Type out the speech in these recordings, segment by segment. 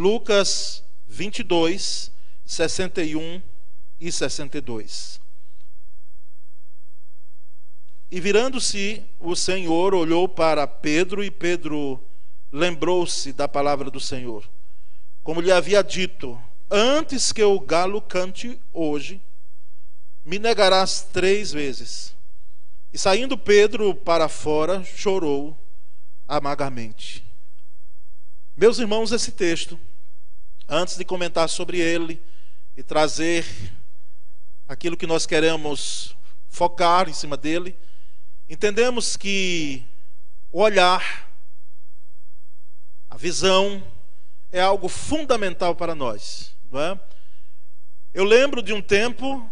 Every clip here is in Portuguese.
Lucas 22, 61 e 62. E virando-se, o Senhor olhou para Pedro e Pedro lembrou-se da palavra do Senhor. Como lhe havia dito: Antes que o galo cante hoje, me negarás três vezes. E saindo Pedro para fora, chorou amargamente. Meus irmãos, esse texto, antes de comentar sobre ele e trazer aquilo que nós queremos focar em cima dele, entendemos que o olhar, a visão, é algo fundamental para nós. Não é? Eu lembro de um tempo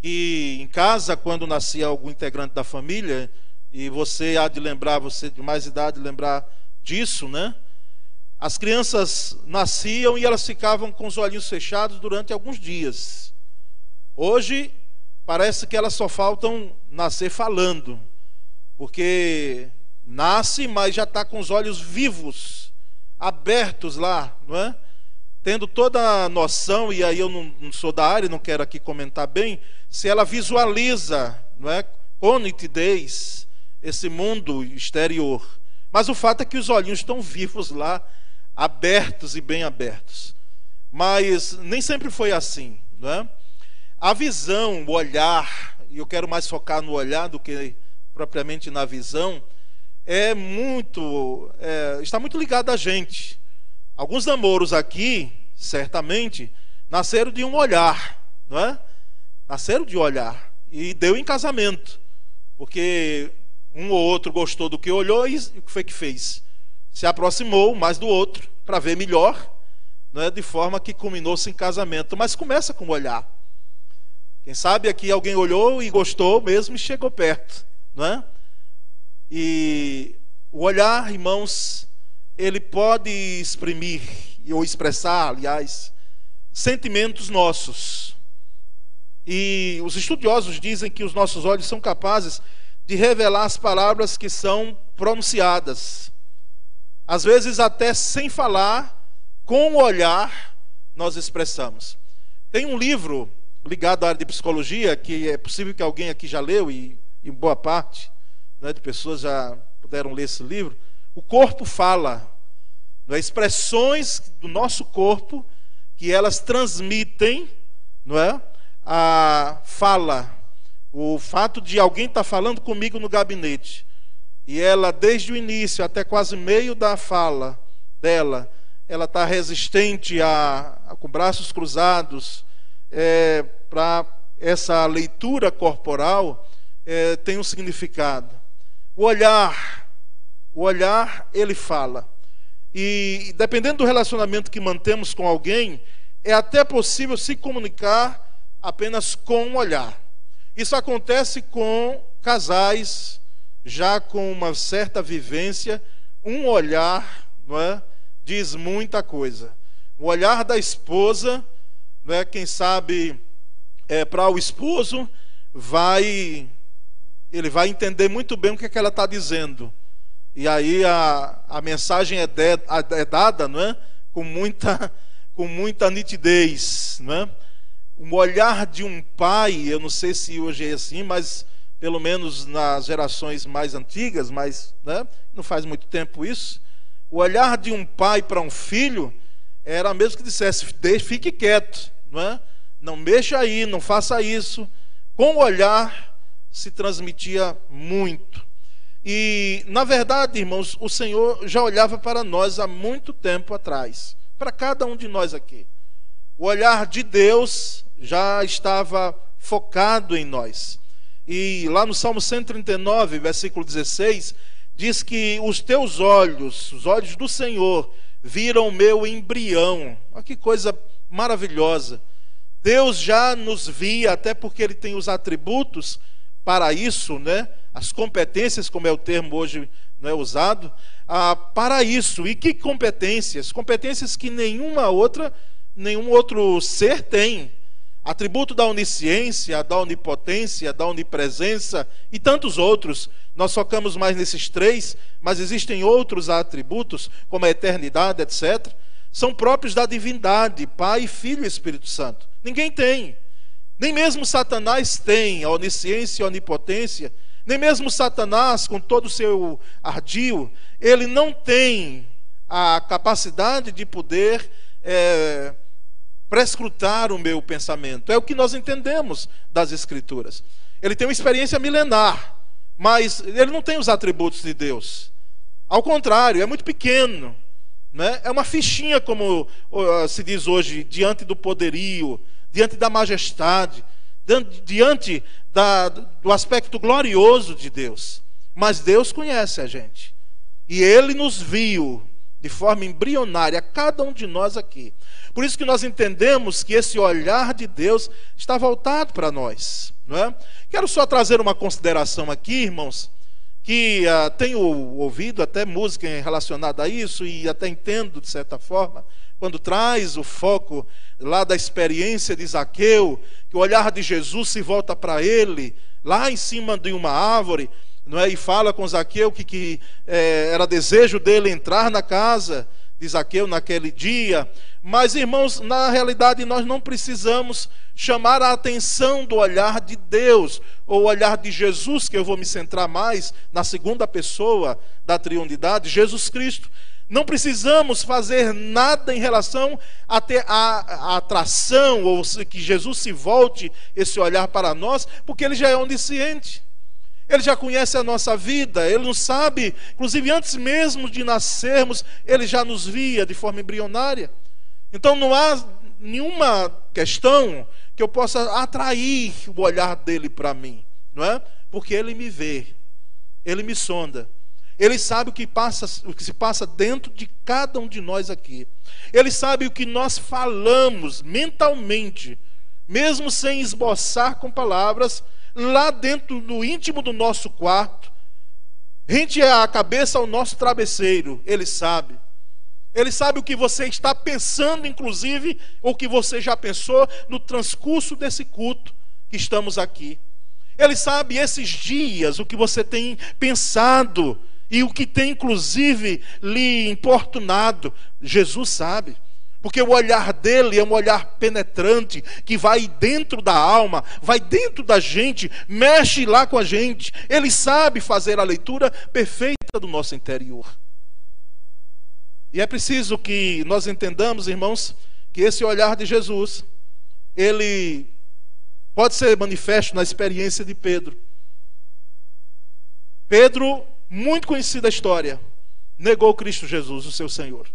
que em casa, quando nascia algum integrante da família, e você há de lembrar, você de mais idade lembrar disso, né? As crianças nasciam e elas ficavam com os olhinhos fechados durante alguns dias. Hoje parece que elas só faltam nascer falando, porque nasce, mas já está com os olhos vivos, abertos lá, não é? Tendo toda a noção, e aí eu não, não sou da área, não quero aqui comentar bem, se ela visualiza, não é, com nitidez, esse mundo exterior. Mas o fato é que os olhinhos estão vivos lá, abertos e bem abertos. Mas nem sempre foi assim, não é? A visão, o olhar, e eu quero mais focar no olhar do que propriamente na visão, é muito, é, está muito ligado a gente. Alguns namoros aqui, certamente, nasceram de um olhar, não é? Nasceram de olhar e deu em casamento, porque um ou outro gostou do que olhou e o que foi que fez? Se aproximou mais do outro para ver melhor, não é? De forma que culminou-se em casamento. Mas começa com o olhar. Quem sabe aqui alguém olhou e gostou mesmo e chegou perto, não é? E o olhar, irmãos, ele pode exprimir ou expressar, aliás, sentimentos nossos. E os estudiosos dizem que os nossos olhos são capazes de revelar as palavras que são pronunciadas. Às vezes, até sem falar, com o olhar, nós expressamos. Tem um livro ligado à área de psicologia que é possível que alguém aqui já leu, e, e boa parte né, de pessoas já puderam ler esse livro. O corpo fala, não é? expressões do nosso corpo que elas transmitem, não é? A fala o fato de alguém estar tá falando comigo no gabinete e ela, desde o início até quase meio da fala dela, ela está resistente a, a, com braços cruzados é, para essa leitura corporal é, tem um significado. O olhar, o olhar ele fala e dependendo do relacionamento que mantemos com alguém, é até possível se comunicar apenas com o olhar. Isso acontece com casais já com uma certa vivência, um olhar, é, diz muita coisa. O olhar da esposa, é, quem sabe, é, para o esposo, vai ele vai entender muito bem o que, é que ela está dizendo. E aí a, a mensagem é, de, é dada, não é? Com muita, com muita nitidez, não é? um olhar de um pai, eu não sei se hoje é assim, mas pelo menos nas gerações mais antigas, mas né, não faz muito tempo isso, o olhar de um pai para um filho era mesmo que dissesse: fique quieto, não é? Não mexa aí, não faça isso. Com o olhar se transmitia muito. E, na verdade, irmãos, o Senhor já olhava para nós há muito tempo atrás, para cada um de nós aqui. O olhar de Deus já estava focado em nós. E lá no Salmo 139, versículo 16, diz que os teus olhos, os olhos do Senhor, viram o meu embrião. Olha que coisa maravilhosa. Deus já nos via, até porque Ele tem os atributos para isso, né? As competências, como é o termo hoje não é usado, ah, para isso. E que competências? Competências que nenhuma outra, nenhum outro ser tem. Atributo da onisciência, da onipotência, da onipresença e tantos outros. Nós focamos mais nesses três, mas existem outros atributos, como a eternidade, etc. são próprios da divindade, Pai, Filho e Espírito Santo. Ninguém tem. Nem mesmo Satanás tem a onisciência e a onipotência. Nem mesmo Satanás, com todo o seu ardil, ele não tem a capacidade de poder é, prescrutar o meu pensamento. É o que nós entendemos das Escrituras. Ele tem uma experiência milenar, mas ele não tem os atributos de Deus. Ao contrário, é muito pequeno. Né? É uma fichinha, como se diz hoje, diante do poderio, diante da majestade, diante da, do aspecto glorioso de Deus. Mas Deus conhece a gente. E Ele nos viu de forma embrionária, cada um de nós aqui. Por isso que nós entendemos que esse olhar de Deus está voltado para nós. Não é? Quero só trazer uma consideração aqui, irmãos, que uh, tenho ouvido até música relacionada a isso e até entendo de certa forma, quando traz o foco lá da experiência de Zaqueu, que o olhar de Jesus se volta para ele, lá em cima de uma árvore, não é? e fala com Zaqueu que, que é, era desejo dele entrar na casa de Zaqueu naquele dia. Mas, irmãos, na realidade nós não precisamos chamar a atenção do olhar de Deus, ou o olhar de Jesus, que eu vou me centrar mais na segunda pessoa da triunidade, Jesus Cristo. Não precisamos fazer nada em relação a ter a, a atração, ou que Jesus se volte esse olhar para nós, porque ele já é onisciente. Ele já conhece a nossa vida, ele não sabe, inclusive antes mesmo de nascermos, ele já nos via de forma embrionária. Então não há nenhuma questão que eu possa atrair o olhar dele para mim, não é? Porque ele me vê, ele me sonda. Ele sabe o que, passa, o que se passa dentro de cada um de nós aqui. Ele sabe o que nós falamos mentalmente, mesmo sem esboçar com palavras, lá dentro do íntimo do nosso quarto, rente a cabeça ao nosso travesseiro, ele sabe. Ele sabe o que você está pensando, inclusive, ou que você já pensou no transcurso desse culto que estamos aqui. Ele sabe esses dias o que você tem pensado e o que tem, inclusive, lhe importunado. Jesus sabe. Porque o olhar dele é um olhar penetrante, que vai dentro da alma, vai dentro da gente, mexe lá com a gente. Ele sabe fazer a leitura perfeita do nosso interior. E é preciso que nós entendamos, irmãos, que esse olhar de Jesus, ele pode ser manifesto na experiência de Pedro. Pedro, muito conhecida a história, negou Cristo Jesus, o seu Senhor.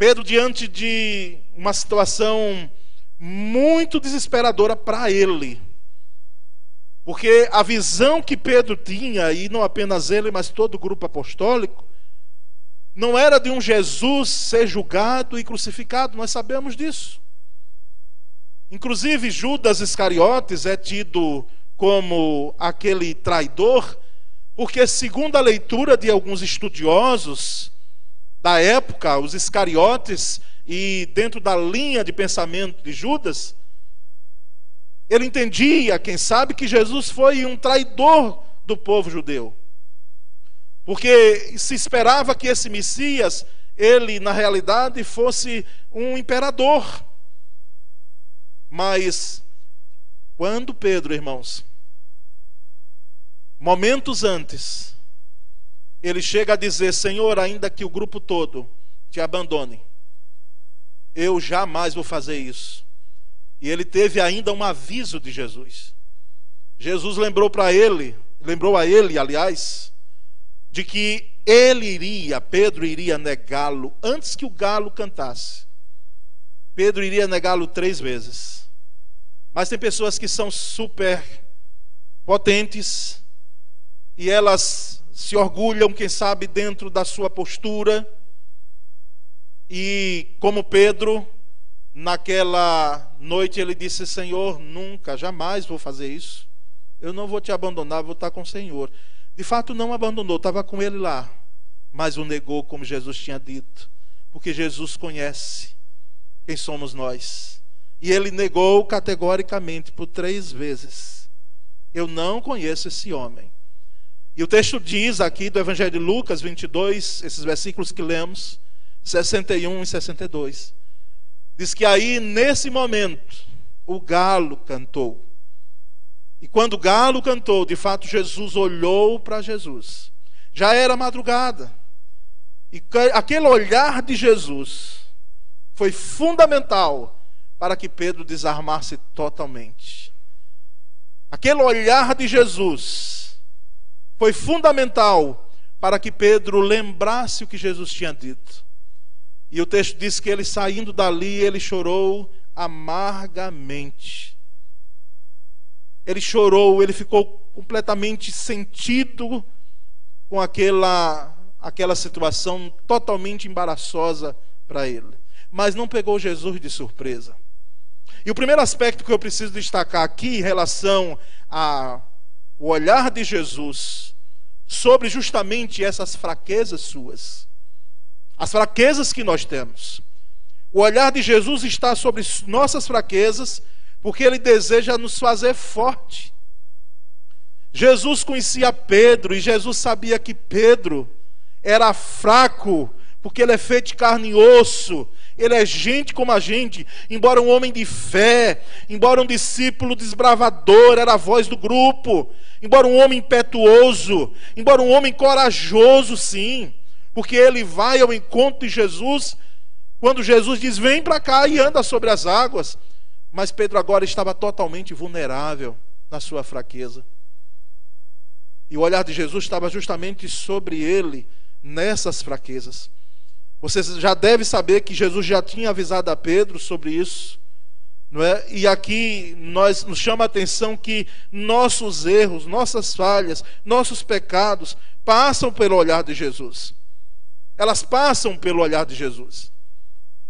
Pedro, diante de uma situação muito desesperadora para ele, porque a visão que Pedro tinha, e não apenas ele, mas todo o grupo apostólico, não era de um Jesus ser julgado e crucificado, nós sabemos disso. Inclusive, Judas Iscariotes é tido como aquele traidor, porque, segundo a leitura de alguns estudiosos, da época, os Iscariotes, e dentro da linha de pensamento de Judas, ele entendia, quem sabe, que Jesus foi um traidor do povo judeu. Porque se esperava que esse Messias, ele na realidade fosse um imperador. Mas, quando Pedro, irmãos, momentos antes, ele chega a dizer: Senhor, ainda que o grupo todo te abandone, eu jamais vou fazer isso. E ele teve ainda um aviso de Jesus. Jesus lembrou para ele, lembrou a ele, aliás, de que ele iria, Pedro iria negá-lo antes que o galo cantasse. Pedro iria negá-lo três vezes. Mas tem pessoas que são super potentes e elas se orgulham, quem sabe, dentro da sua postura. E como Pedro, naquela noite ele disse: Senhor, nunca, jamais vou fazer isso. Eu não vou te abandonar, vou estar com o Senhor. De fato, não abandonou, estava com ele lá, mas o negou, como Jesus tinha dito, porque Jesus conhece quem somos nós. E ele negou categoricamente por três vezes: Eu não conheço esse homem. E o texto diz aqui do Evangelho de Lucas 22, esses versículos que lemos, 61 e 62. Diz que aí, nesse momento, o galo cantou. E quando o galo cantou, de fato, Jesus olhou para Jesus. Já era madrugada. E aquele olhar de Jesus foi fundamental para que Pedro desarmasse totalmente. Aquele olhar de Jesus foi fundamental para que Pedro lembrasse o que Jesus tinha dito. E o texto diz que ele saindo dali, ele chorou amargamente. Ele chorou, ele ficou completamente sentido com aquela aquela situação totalmente embaraçosa para ele. Mas não pegou Jesus de surpresa. E o primeiro aspecto que eu preciso destacar aqui em relação ao olhar de Jesus sobre justamente essas fraquezas suas, as fraquezas que nós temos. O olhar de Jesus está sobre nossas fraquezas, porque ele deseja nos fazer forte. Jesus conhecia Pedro e Jesus sabia que Pedro era fraco, porque ele é feito de carne e osso, ele é gente como a gente, embora um homem de fé, embora um discípulo desbravador, era a voz do grupo, embora um homem impetuoso, embora um homem corajoso, sim, porque ele vai ao encontro de Jesus, quando Jesus diz: Vem para cá e anda sobre as águas. Mas Pedro agora estava totalmente vulnerável na sua fraqueza. E o olhar de Jesus estava justamente sobre ele nessas fraquezas. Você já deve saber que Jesus já tinha avisado a Pedro sobre isso. Não é? E aqui nós nos chama a atenção que nossos erros, nossas falhas, nossos pecados passam pelo olhar de Jesus. Elas passam pelo olhar de Jesus.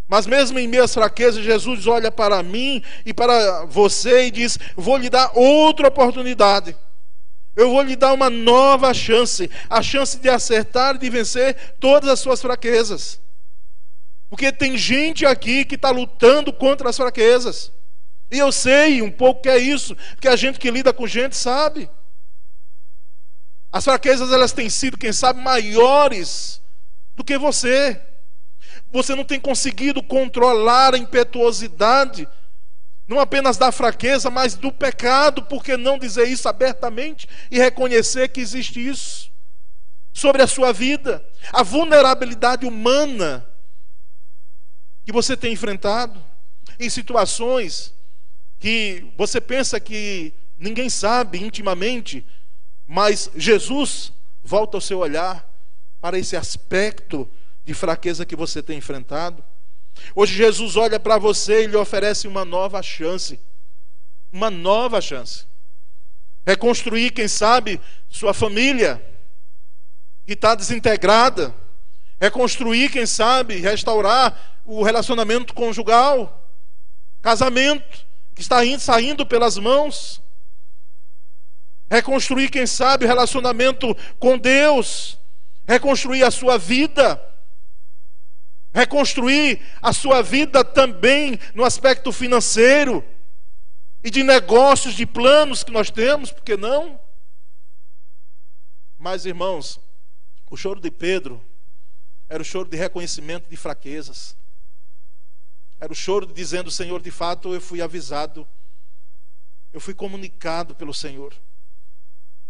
Mas mesmo em minhas fraquezas, Jesus olha para mim e para você e diz: Vou lhe dar outra oportunidade. Eu vou lhe dar uma nova chance, a chance de acertar e de vencer todas as suas fraquezas. Porque tem gente aqui que está lutando contra as fraquezas. E eu sei um pouco que é isso, porque a gente que lida com gente sabe. As fraquezas elas têm sido, quem sabe, maiores do que você. Você não tem conseguido controlar a impetuosidade não apenas da fraqueza, mas do pecado, por que não dizer isso abertamente e reconhecer que existe isso sobre a sua vida, a vulnerabilidade humana que você tem enfrentado em situações que você pensa que ninguém sabe intimamente, mas Jesus volta o seu olhar para esse aspecto de fraqueza que você tem enfrentado. Hoje Jesus olha para você e lhe oferece uma nova chance. Uma nova chance. Reconstruir, quem sabe, sua família que está desintegrada. Reconstruir, quem sabe, restaurar o relacionamento conjugal. Casamento que está indo, saindo pelas mãos. Reconstruir, quem sabe, o relacionamento com Deus. Reconstruir a sua vida reconstruir a sua vida também no aspecto financeiro e de negócios, de planos que nós temos, por que não? Mas, irmãos, o choro de Pedro era o choro de reconhecimento de fraquezas. Era o choro de dizendo: Senhor, de fato eu fui avisado, eu fui comunicado pelo Senhor.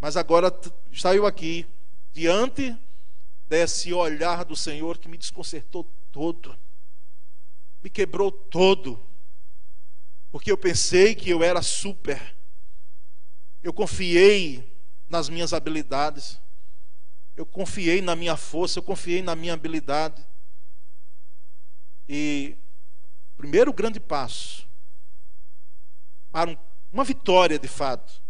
Mas agora saiu aqui, diante desse olhar do Senhor que me desconcertou todo, me quebrou todo, porque eu pensei que eu era super, eu confiei nas minhas habilidades, eu confiei na minha força, eu confiei na minha habilidade. E primeiro grande passo para uma vitória de fato,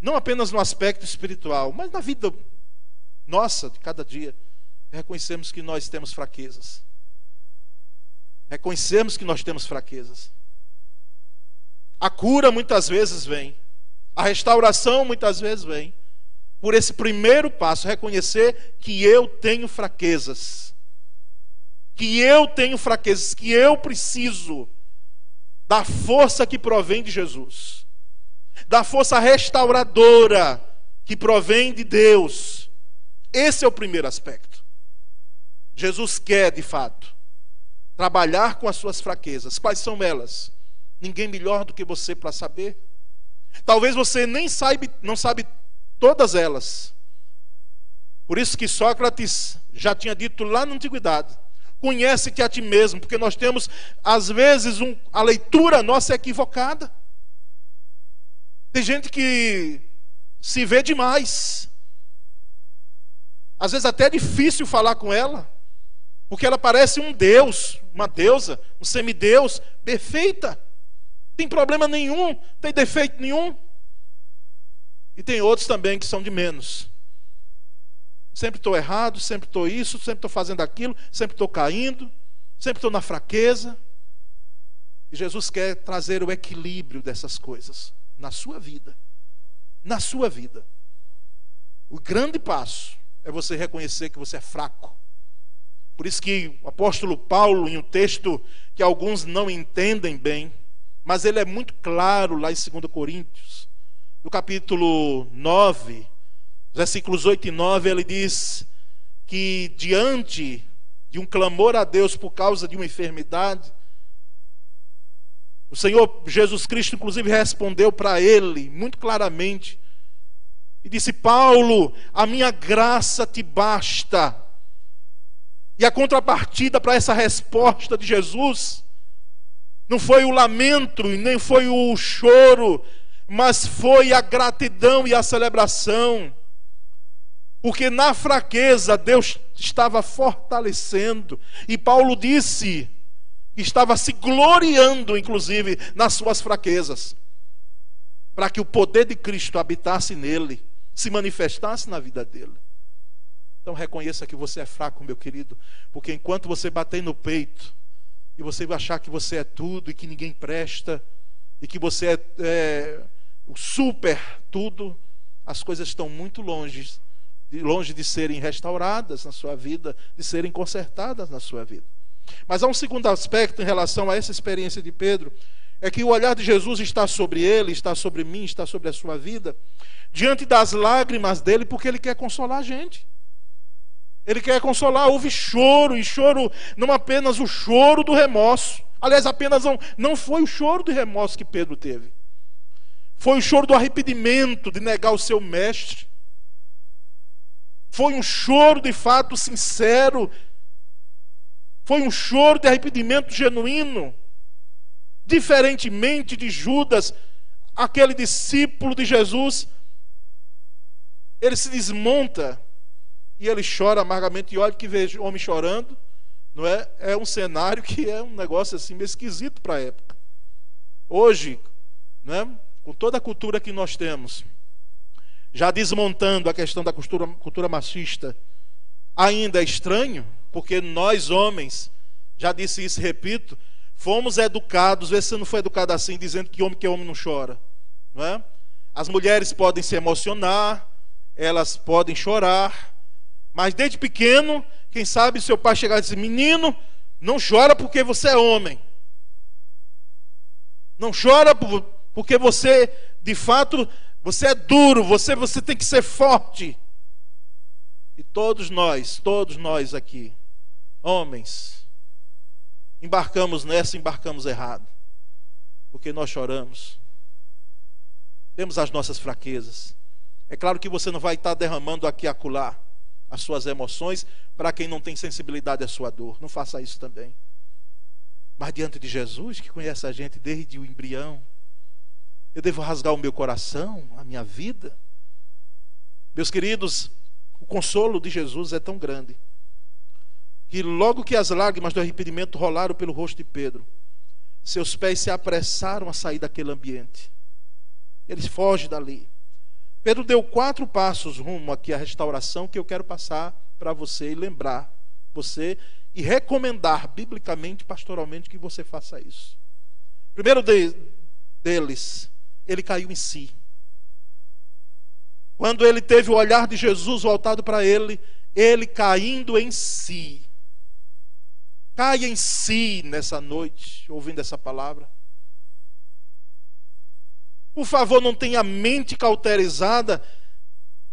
não apenas no aspecto espiritual, mas na vida nossa de cada dia reconhecemos que nós temos fraquezas. Reconhecemos que nós temos fraquezas. A cura muitas vezes vem, a restauração muitas vezes vem, por esse primeiro passo, reconhecer que eu tenho fraquezas, que eu tenho fraquezas, que eu preciso da força que provém de Jesus, da força restauradora que provém de Deus. Esse é o primeiro aspecto. Jesus quer, de fato, trabalhar com as suas fraquezas. Quais são elas? Ninguém melhor do que você para saber. Talvez você nem saiba, não sabe todas elas. Por isso que Sócrates já tinha dito lá na antiguidade: conhece-te a ti mesmo, porque nós temos às vezes um, a leitura nossa é equivocada. Tem gente que se vê demais. Às vezes até é difícil falar com ela, porque ela parece um deus, uma deusa, um semideus perfeita. Tem problema nenhum, tem defeito nenhum. E tem outros também que são de menos. Sempre estou errado, sempre estou isso, sempre estou fazendo aquilo, sempre estou caindo, sempre estou na fraqueza. E Jesus quer trazer o equilíbrio dessas coisas na sua vida. Na sua vida. O grande passo é você reconhecer que você é fraco. Por isso que o apóstolo Paulo, em um texto que alguns não entendem bem, mas ele é muito claro lá em 2 Coríntios, no capítulo 9, versículos 8 e 9, ele diz que diante de um clamor a Deus por causa de uma enfermidade, o Senhor Jesus Cristo, inclusive, respondeu para ele muito claramente e disse: Paulo, a minha graça te basta. E a contrapartida para essa resposta de Jesus não foi o lamento e nem foi o choro, mas foi a gratidão e a celebração. Porque na fraqueza Deus estava fortalecendo. E Paulo disse: estava se gloriando, inclusive, nas suas fraquezas, para que o poder de Cristo habitasse nele, se manifestasse na vida dele. Então reconheça que você é fraco, meu querido, porque enquanto você bater no peito e você achar que você é tudo e que ninguém presta e que você é, é o super tudo, as coisas estão muito longe, longe de serem restauradas na sua vida, de serem consertadas na sua vida. Mas há um segundo aspecto em relação a essa experiência de Pedro, é que o olhar de Jesus está sobre ele, está sobre mim, está sobre a sua vida, diante das lágrimas dele, porque ele quer consolar a gente. Ele quer consolar, houve choro, e choro não apenas o choro do remorso. Aliás, apenas não, não foi o choro do remorso que Pedro teve. Foi o choro do arrependimento de negar o seu mestre. Foi um choro de fato sincero foi um choro de arrependimento genuíno. Diferentemente de Judas, aquele discípulo de Jesus, ele se desmonta e ele chora amargamente. E olha que vejo homem chorando, não é? É um cenário que é um negócio assim meio esquisito para a época. Hoje, né, com toda a cultura que nós temos, já desmontando a questão da cultura, cultura machista, ainda é estranho, porque nós homens, já disse isso, repito, fomos educados, vê se não foi educado assim, dizendo que homem que é homem não chora, não é? As mulheres podem se emocionar, elas podem chorar, mas desde pequeno, quem sabe seu pai chegar e dizer: Menino, não chora porque você é homem. Não chora porque você, de fato, você é duro, você, você tem que ser forte. E todos nós, todos nós aqui, homens, embarcamos nessa, embarcamos errado. Porque nós choramos. Temos as nossas fraquezas. É claro que você não vai estar derramando aqui acolá as suas emoções para quem não tem sensibilidade à sua dor. Não faça isso também. Mas diante de Jesus, que conhece a gente desde o embrião, eu devo rasgar o meu coração, a minha vida. Meus queridos, o consolo de Jesus é tão grande que logo que as lágrimas do arrependimento rolaram pelo rosto de Pedro, seus pés se apressaram a sair daquele ambiente. Eles fogem dali. Pedro deu quatro passos rumo aqui à restauração que eu quero passar para você e lembrar você e recomendar biblicamente, pastoralmente, que você faça isso. Primeiro de, deles, ele caiu em si. Quando ele teve o olhar de Jesus voltado para ele, ele caindo em si. Caia em si nessa noite, ouvindo essa palavra. Por favor, não tenha a mente cauterizada,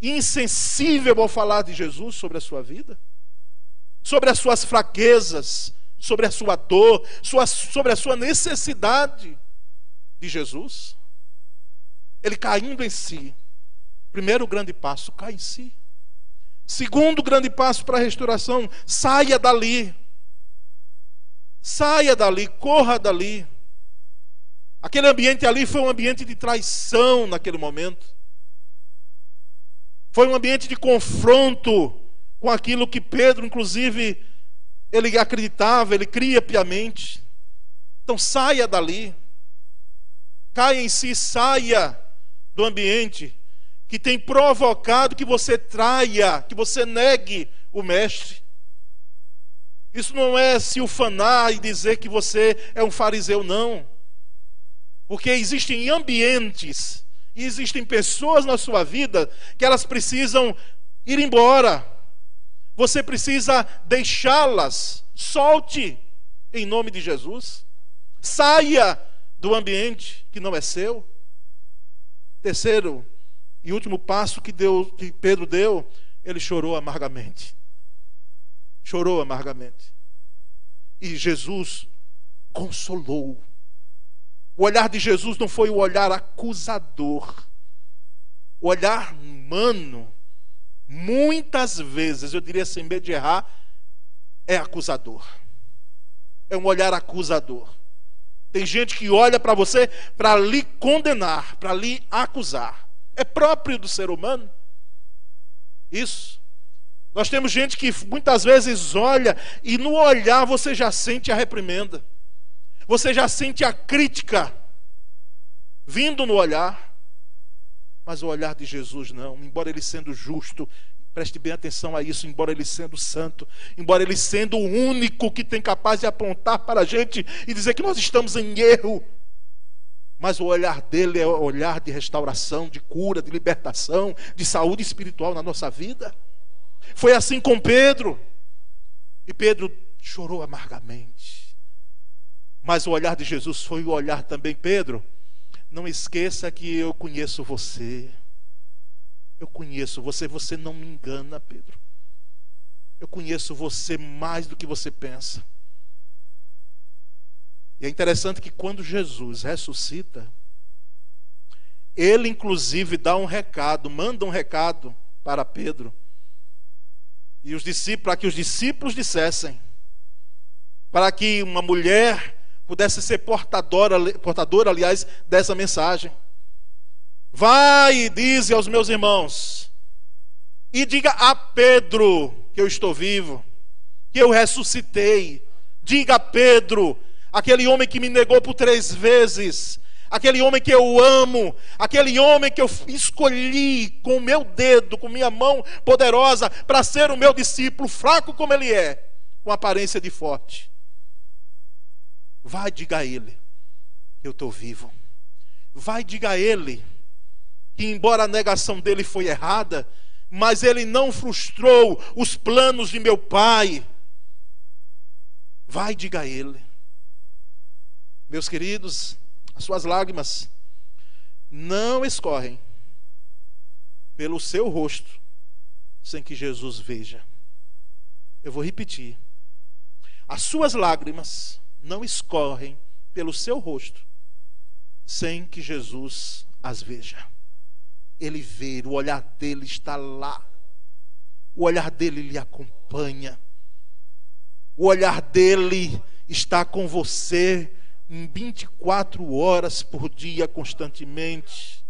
insensível ao falar de Jesus sobre a sua vida. sobre as suas fraquezas, sobre a sua dor, sobre a sua necessidade de Jesus. Ele caindo em si. Primeiro grande passo, cai em si. Segundo grande passo para a restauração, saia dali. Saia dali, corra dali. Aquele ambiente ali foi um ambiente de traição naquele momento. Foi um ambiente de confronto com aquilo que Pedro, inclusive, ele acreditava, ele cria piamente. Então saia dali. Caia em si, saia do ambiente que tem provocado que você traia, que você negue o mestre. Isso não é se ufanar e dizer que você é um fariseu, não. Porque existem ambientes e existem pessoas na sua vida que elas precisam ir embora. Você precisa deixá-las. Solte em nome de Jesus. Saia do ambiente que não é seu. Terceiro e último passo que, que Pedro deu, ele chorou amargamente. Chorou amargamente. E Jesus consolou. O olhar de Jesus não foi o olhar acusador. O olhar humano, muitas vezes, eu diria sem medo de errar, é acusador. É um olhar acusador. Tem gente que olha para você para lhe condenar, para lhe acusar. É próprio do ser humano. Isso. Nós temos gente que muitas vezes olha e no olhar você já sente a reprimenda. Você já sente a crítica vindo no olhar, mas o olhar de Jesus não, embora ele sendo justo, preste bem atenção a isso, embora ele sendo santo, embora ele sendo o único que tem capaz de apontar para a gente e dizer que nós estamos em erro, mas o olhar dele é o olhar de restauração, de cura, de libertação, de saúde espiritual na nossa vida. Foi assim com Pedro. E Pedro chorou amargamente. Mas o olhar de Jesus foi o olhar também, Pedro. Não esqueça que eu conheço você. Eu conheço você, você não me engana, Pedro. Eu conheço você mais do que você pensa. E é interessante que quando Jesus ressuscita, ele inclusive dá um recado, manda um recado para Pedro. E os discípulos, para que os discípulos dissessem, para que uma mulher pudesse ser portadora, portadora, aliás, dessa mensagem. Vai e dize aos meus irmãos, e diga a Pedro que eu estou vivo, que eu ressuscitei. Diga a Pedro, aquele homem que me negou por três vezes, aquele homem que eu amo, aquele homem que eu escolhi com o meu dedo, com minha mão poderosa, para ser o meu discípulo, fraco como ele é, com aparência de forte. Vai, diga a ele eu estou vivo. Vai, diga a ele que, embora a negação dele foi errada, mas ele não frustrou os planos de meu pai. Vai, diga a ele. Meus queridos, as suas lágrimas não escorrem pelo seu rosto sem que Jesus veja. Eu vou repetir. As suas lágrimas não escorrem pelo seu rosto sem que Jesus as veja. Ele vê, o olhar dele está lá. O olhar dele lhe acompanha. O olhar dele está com você em 24 horas por dia, constantemente.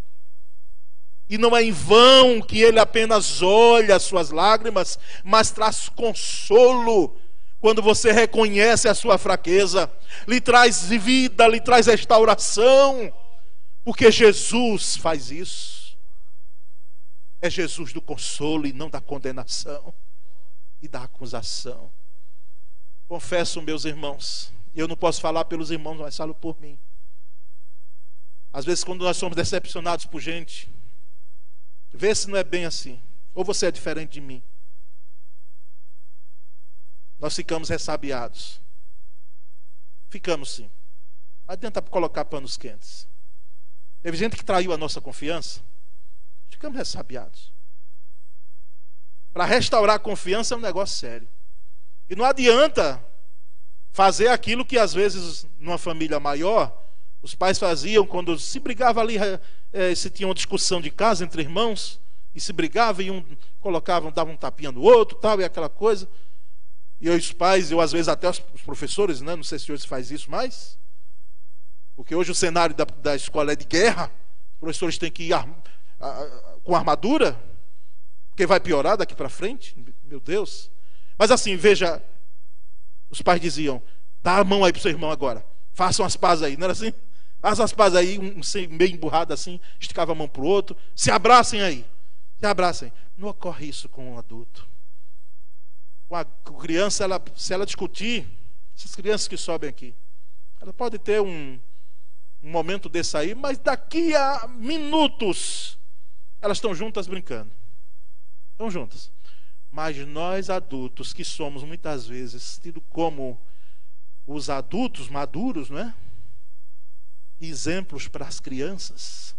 E não é em vão que ele apenas olha as suas lágrimas, mas traz consolo quando você reconhece a sua fraqueza, lhe traz vida, lhe traz restauração, porque Jesus faz isso. É Jesus do consolo e não da condenação e da acusação. Confesso, meus irmãos, eu não posso falar pelos irmãos, mas falo por mim. Às vezes, quando nós somos decepcionados por gente, vê se não é bem assim, ou você é diferente de mim nós ficamos ressabiados. Ficamos sim. Não adianta colocar panos quentes. Teve gente que traiu a nossa confiança. Ficamos ressabiados. Para restaurar a confiança é um negócio sério. E não adianta fazer aquilo que às vezes numa família maior os pais faziam quando se brigava ali, é, se tinha uma discussão de casa entre irmãos e se brigava e um colocavam, davam um tapinha no outro, tal e aquela coisa. E os pais, eu às vezes até os professores, né, não sei se hoje faz isso mais, porque hoje o cenário da, da escola é de guerra, os professores têm que ir ar, a, com armadura, porque vai piorar daqui para frente, meu Deus. Mas assim, veja, os pais diziam: dá a mão aí para o seu irmão agora, façam as pazes aí, não era assim? Faz as pazes aí, um meio emburrado assim, esticava a mão para o outro, se abracem aí, se abracem. Não ocorre isso com um adulto. A criança, ela, se ela discutir, essas crianças que sobem aqui, ela pode ter um, um momento desse aí, mas daqui a minutos elas estão juntas brincando. Estão juntas. Mas nós adultos, que somos muitas vezes tidos como os adultos maduros, não é? Exemplos para as crianças.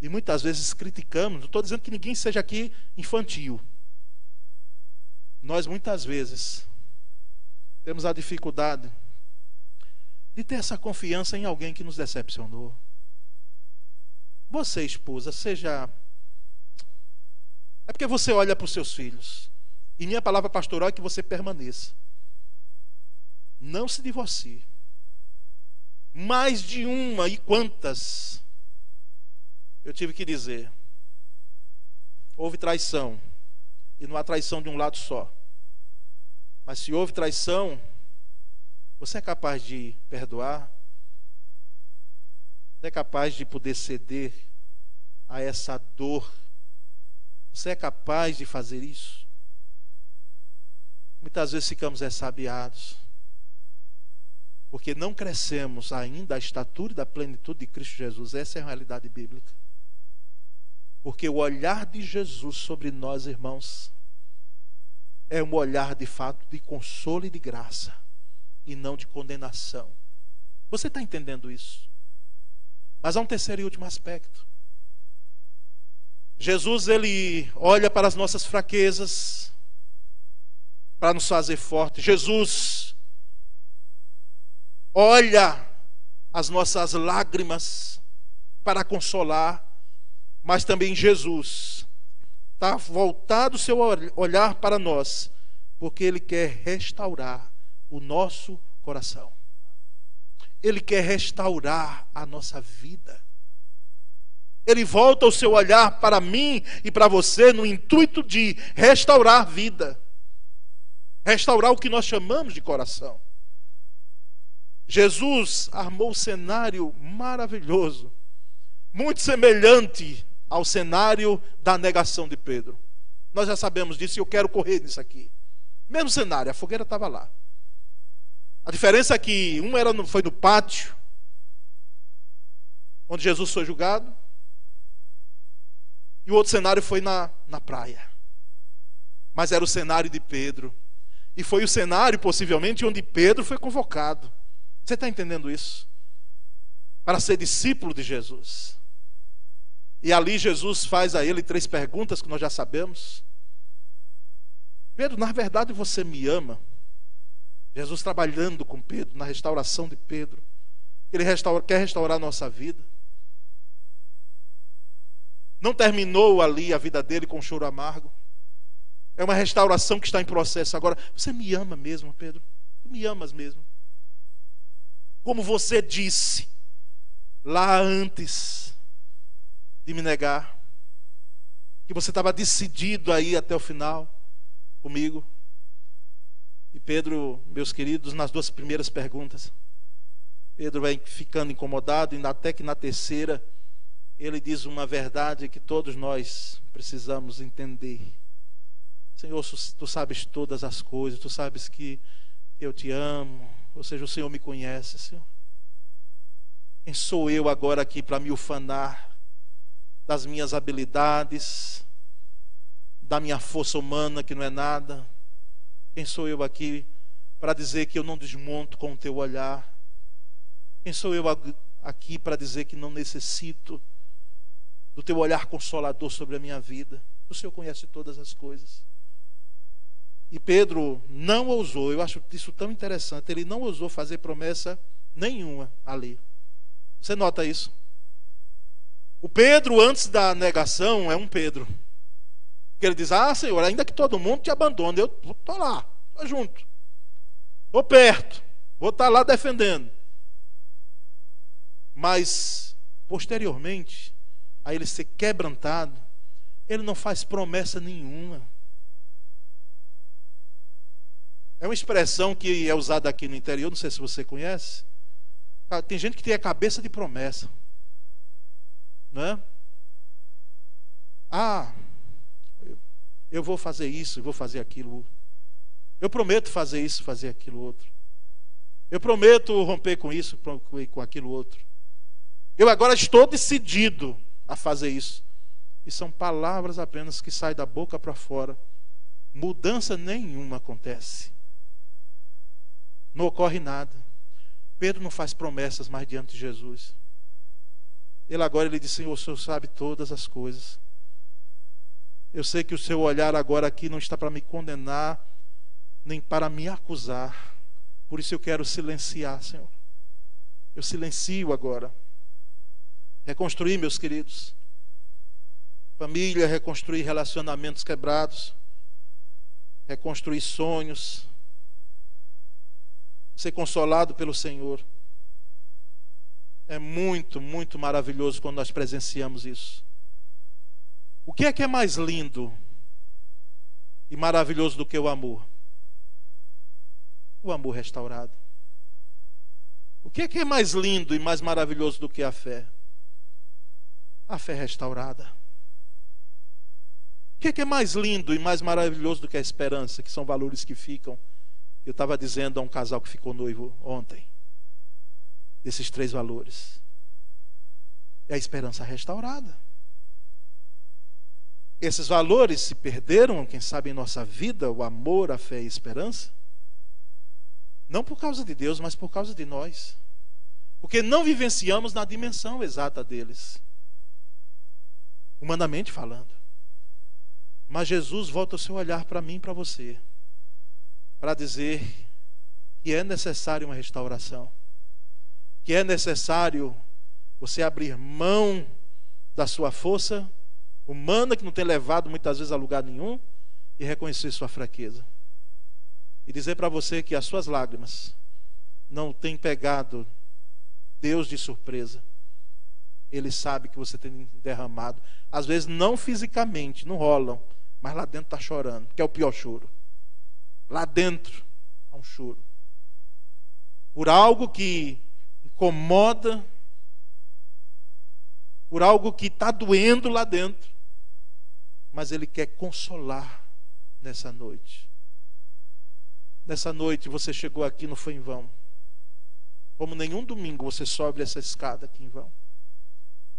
E muitas vezes criticamos. Não estou dizendo que ninguém seja aqui infantil. Nós muitas vezes temos a dificuldade de ter essa confiança em alguém que nos decepcionou. Você, esposa, seja. É porque você olha para os seus filhos. E minha palavra pastoral é que você permaneça. Não se divorcie. Mais de uma e quantas eu tive que dizer. Houve traição. E não há traição de um lado só. Mas se houve traição, você é capaz de perdoar? Você é capaz de poder ceder a essa dor? Você é capaz de fazer isso? Muitas vezes ficamos ressabiados, porque não crescemos ainda a estatura e da plenitude de Cristo Jesus. Essa é a realidade bíblica. Porque o olhar de Jesus sobre nós, irmãos, é um olhar de fato de consolo e de graça e não de condenação. Você está entendendo isso? Mas há um terceiro e último aspecto. Jesus, ele olha para as nossas fraquezas, para nos fazer fortes. Jesus olha as nossas lágrimas para consolar, mas também Jesus está voltado o seu olhar para nós, porque ele quer restaurar o nosso coração. Ele quer restaurar a nossa vida. Ele volta o seu olhar para mim e para você no intuito de restaurar vida. Restaurar o que nós chamamos de coração. Jesus armou um cenário maravilhoso, muito semelhante ao cenário da negação de Pedro. Nós já sabemos disso e eu quero correr nisso aqui. Mesmo cenário, a fogueira estava lá. A diferença é que um era no, foi no pátio, onde Jesus foi julgado, e o outro cenário foi na, na praia. Mas era o cenário de Pedro. E foi o cenário, possivelmente, onde Pedro foi convocado. Você está entendendo isso? Para ser discípulo de Jesus. E ali Jesus faz a ele três perguntas que nós já sabemos. Pedro, na verdade você me ama? Jesus trabalhando com Pedro, na restauração de Pedro. Ele restaura, quer restaurar a nossa vida. Não terminou ali a vida dele com choro amargo. É uma restauração que está em processo agora. Você me ama mesmo, Pedro? Tu me amas mesmo? Como você disse lá antes de me negar, que você estava decidido aí até o final comigo. E Pedro, meus queridos, nas duas primeiras perguntas, Pedro vai ficando incomodado, e até que na terceira, ele diz uma verdade que todos nós precisamos entender. Senhor, tu sabes todas as coisas, tu sabes que eu te amo, ou seja, o Senhor me conhece, Senhor. Quem sou eu agora aqui para me ufanar das minhas habilidades, da minha força humana que não é nada? Quem sou eu aqui para dizer que eu não desmonto com o teu olhar? Quem sou eu aqui para dizer que não necessito do teu olhar consolador sobre a minha vida? O Senhor conhece todas as coisas. E Pedro não ousou, eu acho isso tão interessante, ele não ousou fazer promessa nenhuma ali. Você nota isso? O Pedro, antes da negação, é um Pedro. Que ele diz: Ah, Senhor, ainda que todo mundo te abandone, eu estou lá, estou junto, estou perto, vou estar tá lá defendendo. Mas, posteriormente, a ele ser quebrantado, ele não faz promessa nenhuma. É uma expressão que é usada aqui no interior, não sei se você conhece. Tem gente que tem a cabeça de promessa. Não é? Ah, eu vou fazer isso, vou fazer aquilo. Eu prometo fazer isso, fazer aquilo outro. Eu prometo romper com isso, com aquilo outro. Eu agora estou decidido a fazer isso. E são palavras apenas que saem da boca para fora. Mudança nenhuma acontece. Não ocorre nada. Pedro não faz promessas mais diante de Jesus. Ele agora ele diz: Senhor, o Senhor sabe todas as coisas. Eu sei que o seu olhar agora aqui não está para me condenar, nem para me acusar. Por isso eu quero silenciar, Senhor. Eu silencio agora. Reconstruir, meus queridos. Família, reconstruir relacionamentos quebrados. Reconstruir sonhos. Ser consolado pelo Senhor. É muito, muito maravilhoso quando nós presenciamos isso. O que é que é mais lindo e maravilhoso do que o amor? O amor restaurado. O que é que é mais lindo e mais maravilhoso do que a fé? A fé restaurada. O que é que é mais lindo e mais maravilhoso do que a esperança, que são valores que ficam? Eu estava dizendo a um casal que ficou noivo ontem desses três valores. É a esperança restaurada. Esses valores se perderam, quem sabe, em nossa vida, o amor, a fé e a esperança. Não por causa de Deus, mas por causa de nós. Porque não vivenciamos na dimensão exata deles. Humanamente falando. Mas Jesus volta o seu olhar para mim e para você. Para dizer que é necessário uma restauração que é necessário você abrir mão da sua força humana, que não tem levado muitas vezes a lugar nenhum, e reconhecer sua fraqueza. E dizer para você que as suas lágrimas não têm pegado Deus de surpresa. Ele sabe que você tem derramado. Às vezes não fisicamente, não rolam, mas lá dentro está chorando, que é o pior choro. Lá dentro há um choro. Por algo que incomoda, por algo que está doendo lá dentro, mas Ele quer consolar nessa noite. Nessa noite você chegou aqui, não foi em vão. Como nenhum domingo você sobe essa escada aqui em vão.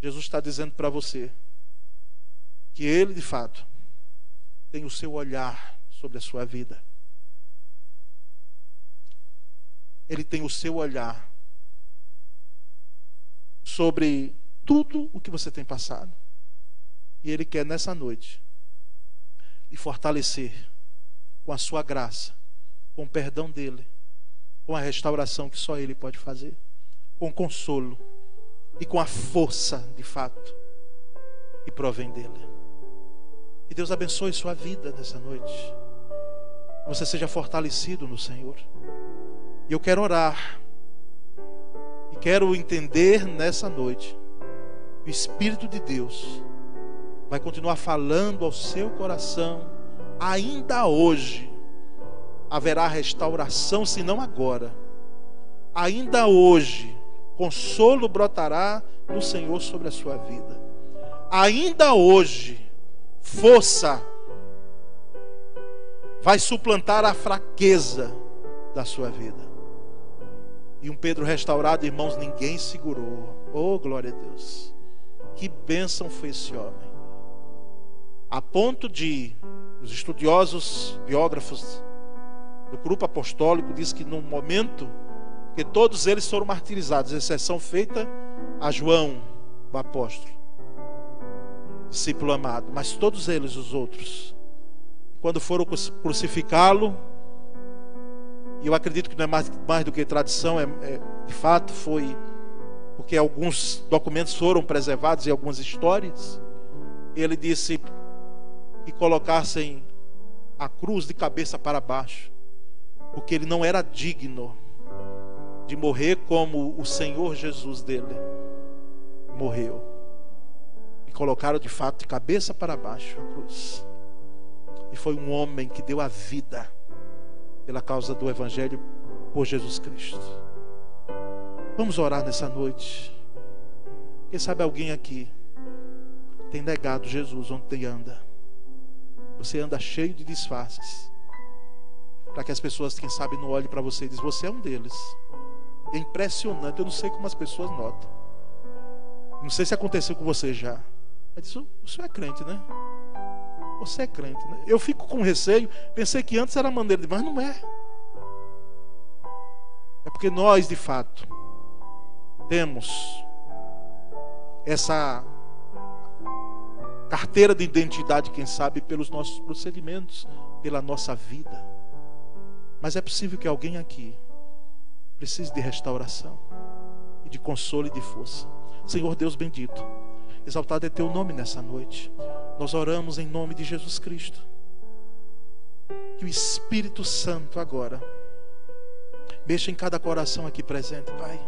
Jesus está dizendo para você que Ele, de fato, tem o seu olhar sobre a sua vida. Ele tem o seu olhar sobre tudo o que você tem passado. E Ele quer nessa noite lhe fortalecer com a sua graça, com o perdão dEle, com a restauração que só Ele pode fazer, com consolo e com a força de fato que provém dEle. E Deus abençoe sua vida nessa noite. Você seja fortalecido no Senhor. E eu quero orar quero entender nessa noite. O Espírito de Deus vai continuar falando ao seu coração, ainda hoje. Haverá restauração, se não agora. Ainda hoje, consolo brotará do Senhor sobre a sua vida. Ainda hoje, força vai suplantar a fraqueza da sua vida. E um Pedro restaurado, irmãos, ninguém segurou. Oh, glória a Deus. Que bênção foi esse homem. A ponto de os estudiosos, biógrafos do grupo apostólico diz que no momento que todos eles foram martirizados, exceção feita a João, o apóstolo, discípulo amado, mas todos eles, os outros, quando foram crucificá-lo, e eu acredito que não é mais, mais do que tradição, é, é, de fato foi porque alguns documentos foram preservados e algumas histórias. Ele disse que colocassem a cruz de cabeça para baixo, porque ele não era digno de morrer como o Senhor Jesus dele morreu. E colocaram de fato de cabeça para baixo a cruz. E foi um homem que deu a vida pela causa do Evangelho por Jesus Cristo. Vamos orar nessa noite. Quem sabe alguém aqui tem negado Jesus onde anda. Você anda cheio de disfarces. Para que as pessoas, quem sabe, não olhem para você e dizem: Você é um deles. É impressionante. Eu não sei como as pessoas notam. Não sei se aconteceu com você já. Mas isso, o senhor é crente, né? Você é crente, né? Eu fico com receio. Pensei que antes era maneira de, mas não é. É porque nós, de fato, temos essa carteira de identidade, quem sabe, pelos nossos procedimentos, pela nossa vida. Mas é possível que alguém aqui precise de restauração, e de consolo e de força. Senhor Deus bendito, exaltado é teu nome nessa noite. Nós oramos em nome de Jesus Cristo. Que o Espírito Santo agora mexa em cada coração aqui presente, Pai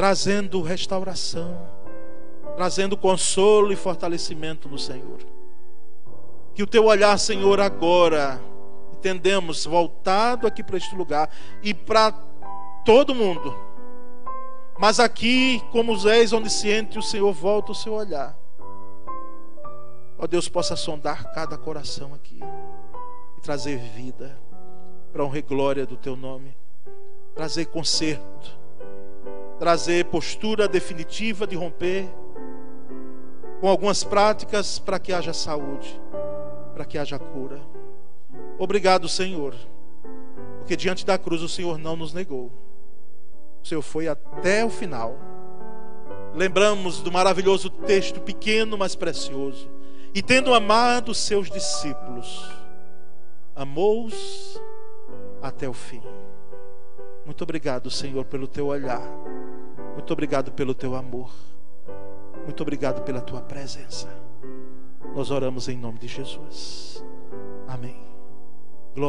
trazendo restauração, trazendo consolo e fortalecimento no Senhor. Que o teu olhar, Senhor, agora, entendemos, voltado aqui para este lugar e para todo mundo. Mas aqui, como os és onisciente, o Senhor volta o seu olhar. Ó Deus, possa sondar cada coração aqui e trazer vida para honra e glória do teu nome, trazer conserto trazer postura definitiva de romper com algumas práticas para que haja saúde, para que haja cura. Obrigado, Senhor, porque diante da cruz o Senhor não nos negou. O Senhor foi até o final. Lembramos do maravilhoso texto pequeno, mas precioso. E tendo amado seus discípulos, amou-os até o fim. Muito obrigado, Senhor, pelo teu olhar. Muito obrigado pelo teu amor. Muito obrigado pela tua presença. Nós oramos em nome de Jesus. Amém. Glória.